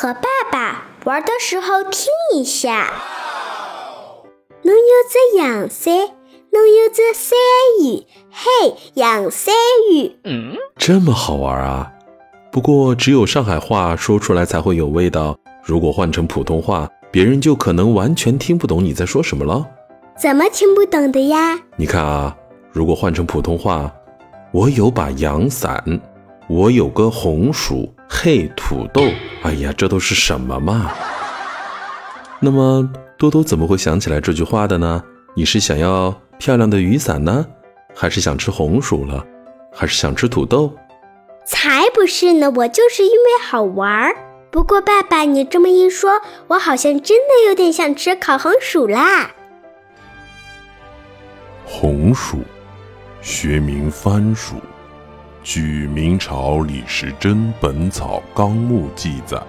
和爸爸玩的时候听一下。侬有只洋伞，侬有只伞雨，嘿，洋伞雨。这么好玩啊！不过只有上海话说出来才会有味道，如果换成普通话，别人就可能完全听不懂你在说什么了。怎么听不懂的呀？你看啊，如果换成普通话，我有把阳伞，我有个红薯，嘿，土豆，哎呀，这都是什么嘛？那么多多怎么会想起来这句话的呢？你是想要漂亮的雨伞呢，还是想吃红薯了，还是想吃土豆？才不是呢，我就是因为好玩儿。不过爸爸，你这么一说，我好像真的有点想吃烤红薯啦。红薯，学名番薯。据明朝李时珍《本草纲目》记载，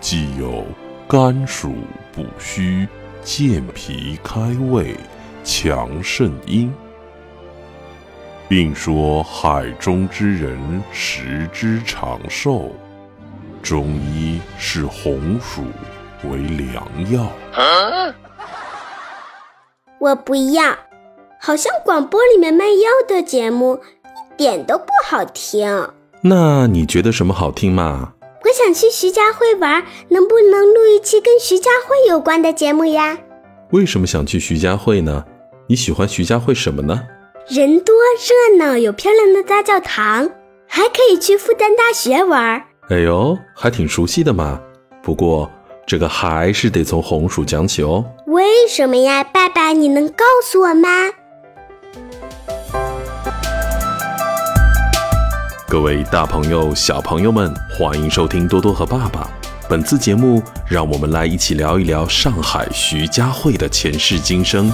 既有甘薯补虚、健脾开胃、强肾阴，并说海中之人食之长寿。中医视红薯为良药。我不要。好像广播里面卖药的节目点都不好听。那你觉得什么好听嘛？我想去徐家汇玩，能不能录一期跟徐家汇有关的节目呀？为什么想去徐家汇呢？你喜欢徐家汇什么呢？人多热闹，有漂亮的大教堂，还可以去复旦大学玩。哎呦，还挺熟悉的嘛。不过这个还是得从红薯讲起哦。为什么呀，爸爸？你能告诉我吗？各位大朋友、小朋友们，欢迎收听多多和爸爸。本次节目，让我们来一起聊一聊上海徐家汇的前世今生。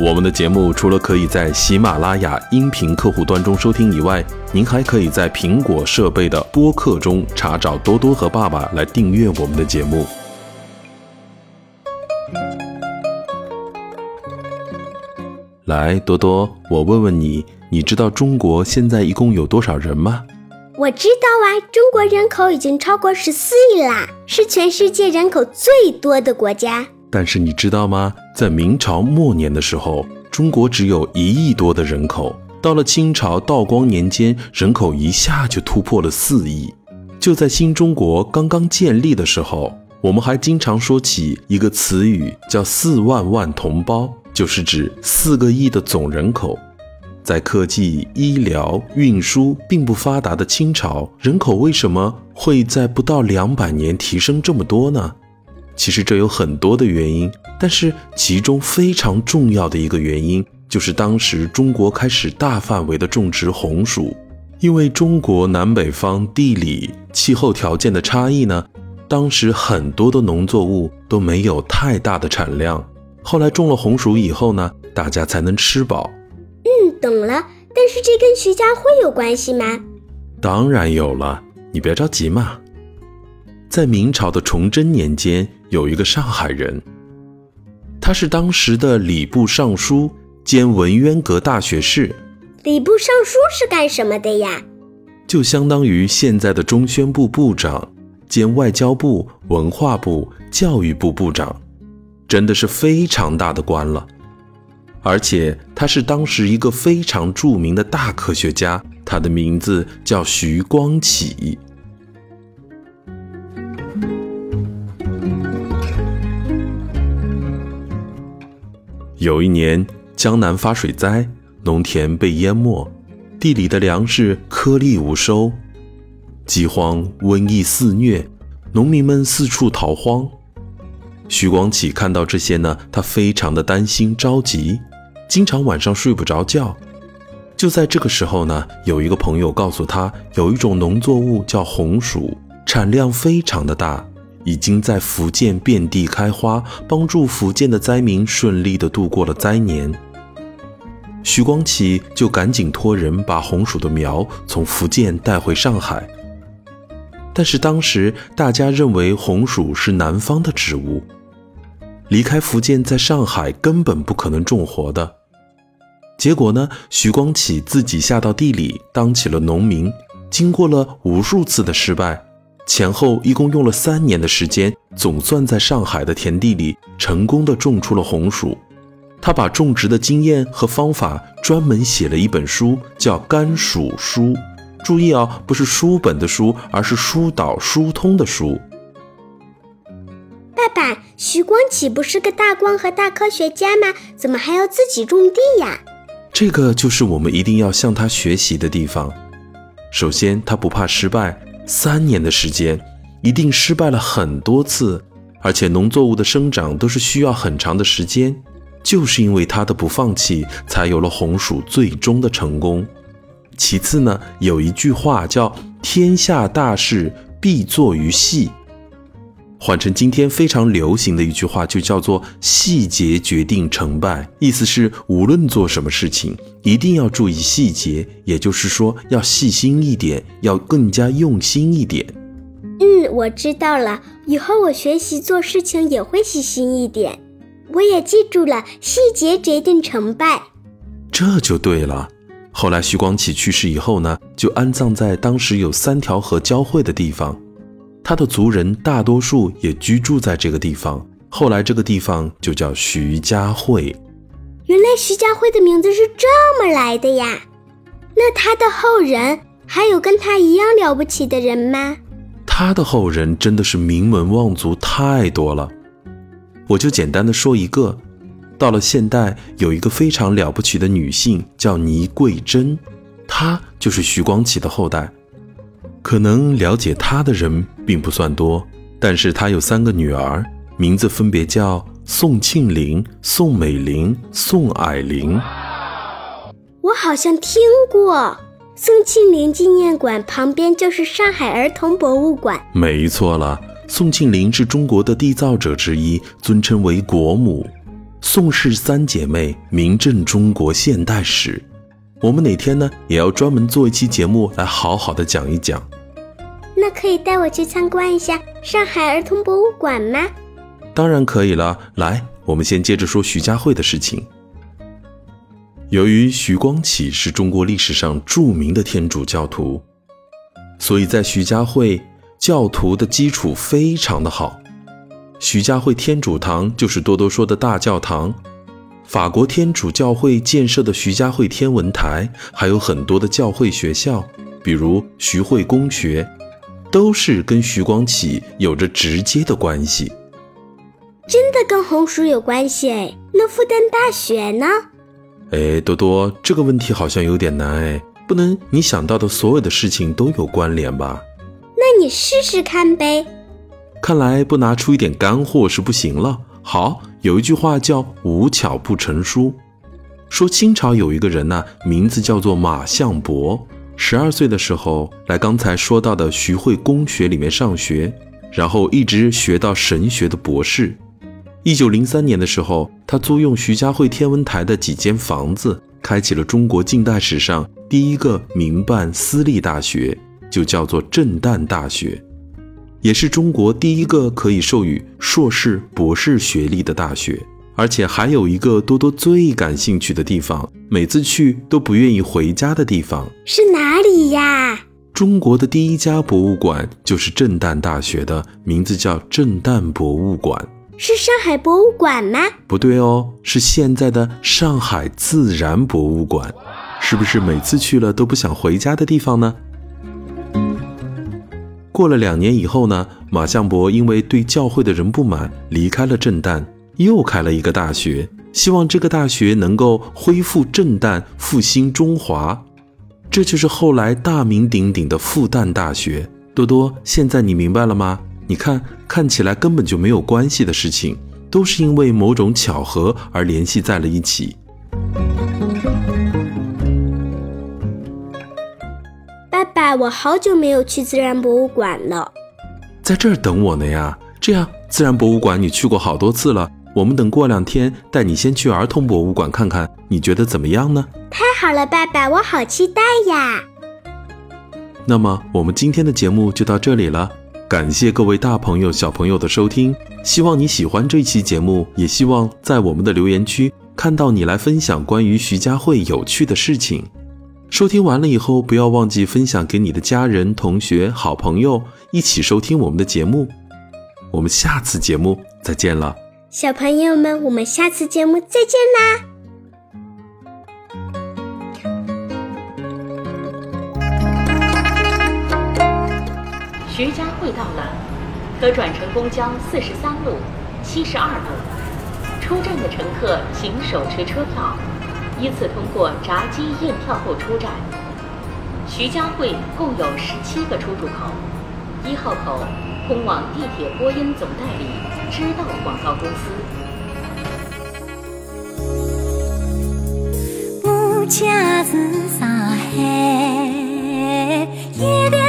我们的节目除了可以在喜马拉雅音频客户端中收听以外，您还可以在苹果设备的播客中查找多多和爸爸来订阅我们的节目。来，多多，我问问你。你知道中国现在一共有多少人吗？我知道啊，中国人口已经超过十四亿啦，是全世界人口最多的国家。但是你知道吗？在明朝末年的时候，中国只有一亿多的人口，到了清朝道光年间，人口一下就突破了四亿。就在新中国刚刚建立的时候，我们还经常说起一个词语，叫“四万万同胞”，就是指四个亿的总人口。在科技、医疗、运输并不发达的清朝，人口为什么会在不到两百年提升这么多呢？其实这有很多的原因，但是其中非常重要的一个原因，就是当时中国开始大范围的种植红薯。因为中国南北方地理、气候条件的差异呢，当时很多的农作物都没有太大的产量。后来种了红薯以后呢，大家才能吃饱。懂了，但是这跟徐家汇有关系吗？当然有了，你别着急嘛。在明朝的崇祯年间，有一个上海人，他是当时的礼部尚书兼文渊阁大学士。礼部尚书是干什么的呀？就相当于现在的中宣部部长兼外交部、文化部、教育部部长，真的是非常大的官了。而且他是当时一个非常著名的大科学家，他的名字叫徐光启。有一年，江南发水灾，农田被淹没，地里的粮食颗粒无收，饥荒、瘟疫肆虐，农民们四处逃荒。徐光启看到这些呢，他非常的担心着急。经常晚上睡不着觉，就在这个时候呢，有一个朋友告诉他，有一种农作物叫红薯，产量非常的大，已经在福建遍地开花，帮助福建的灾民顺利的度过了灾年。徐光启就赶紧托人把红薯的苗从福建带回上海，但是当时大家认为红薯是南方的植物。离开福建，在上海根本不可能种活的。结果呢，徐光启自己下到地里当起了农民，经过了无数次的失败，前后一共用了三年的时间，总算在上海的田地里成功的种出了红薯。他把种植的经验和方法专门写了一本书，叫《甘薯书》。注意啊，不是书本的书，而是疏导疏通的书。爸爸，徐光启不是个大官和大科学家吗？怎么还要自己种地呀？这个就是我们一定要向他学习的地方。首先，他不怕失败，三年的时间，一定失败了很多次，而且农作物的生长都是需要很长的时间。就是因为他的不放弃，才有了红薯最终的成功。其次呢，有一句话叫“天下大事必作于细”，换成今天非常流行的一句话，就叫做“细节决定成败”。意思是无论做什么事情，一定要注意细节，也就是说要细心一点，要更加用心一点。嗯，我知道了，以后我学习做事情也会细心一点。我也记住了，细节决定成败，这就对了。后来徐光启去世以后呢，就安葬在当时有三条河交汇的地方，他的族人大多数也居住在这个地方。后来这个地方就叫徐家汇。原来徐家汇的名字是这么来的呀？那他的后人还有跟他一样了不起的人吗？他的后人真的是名门望族太多了。我就简单的说一个，到了现代，有一个非常了不起的女性叫倪桂珍，她就是徐光启的后代。可能了解她的人并不算多，但是她有三个女儿，名字分别叫宋庆龄、宋美龄、宋霭龄。我好像听过，宋庆龄纪念馆旁边就是上海儿童博物馆。没错了。宋庆龄是中国的缔造者之一，尊称为国母。宋氏三姐妹名震中国现代史。我们哪天呢，也要专门做一期节目来好好的讲一讲。那可以带我去参观一下上海儿童博物馆吗？当然可以了。来，我们先接着说徐家汇的事情。由于徐光启是中国历史上著名的天主教徒，所以在徐家汇。教徒的基础非常的好，徐家汇天主堂就是多多说的大教堂，法国天主教会建设的徐家汇天文台，还有很多的教会学校，比如徐汇公学，都是跟徐光启有着直接的关系。真的跟红薯有关系哎？那复旦大学呢？哎，多多，这个问题好像有点难哎，不能你想到的所有的事情都有关联吧？那你试试看呗。看来不拿出一点干货是不行了。好，有一句话叫“无巧不成书”，说清朝有一个人呢，名字叫做马相伯，十二岁的时候来刚才说到的徐汇公学里面上学，然后一直学到神学的博士。一九零三年的时候，他租用徐家汇天文台的几间房子，开启了中国近代史上第一个民办私立大学。就叫做震旦大学，也是中国第一个可以授予硕士、博士学历的大学，而且还有一个多多最感兴趣的地方，每次去都不愿意回家的地方，是哪里呀？中国的第一家博物馆就是震旦大学的，名字叫震旦博物馆。是上海博物馆吗？不对哦，是现在的上海自然博物馆。是不是每次去了都不想回家的地方呢？过了两年以后呢，马相伯因为对教会的人不满，离开了震旦，又开了一个大学，希望这个大学能够恢复震旦，复兴中华。这就是后来大名鼎鼎的复旦大学。多多，现在你明白了吗？你看，看起来根本就没有关系的事情，都是因为某种巧合而联系在了一起。我好久没有去自然博物馆了，在这儿等我呢呀。这样，自然博物馆你去过好多次了，我们等过两天带你先去儿童博物馆看看，你觉得怎么样呢？太好了，爸爸，我好期待呀。那么，我们今天的节目就到这里了，感谢各位大朋友、小朋友的收听，希望你喜欢这期节目，也希望在我们的留言区看到你来分享关于徐家汇有趣的事情。收听完了以后，不要忘记分享给你的家人、同学、好朋友，一起收听我们的节目。我们下次节目再见了，小朋友们，我们下次节目再见啦！徐家汇到了，可转乘公交四十三路、七十二路。出站的乘客请手持车票，依次通过闸机验票后出站。徐家汇共有十七个出入口，一号口通往地铁播音总代理知道广告公司。我家是上海，一代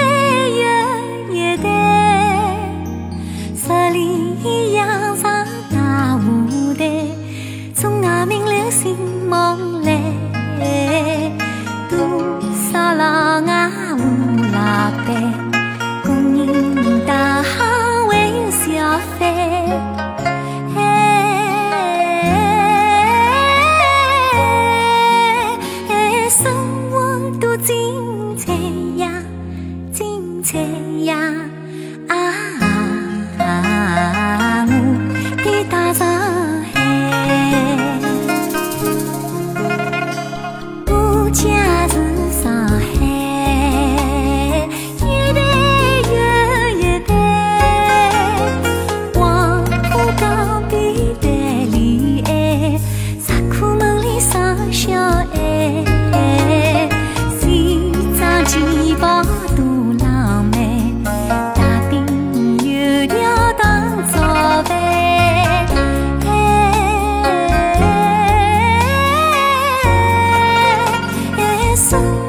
Thank you.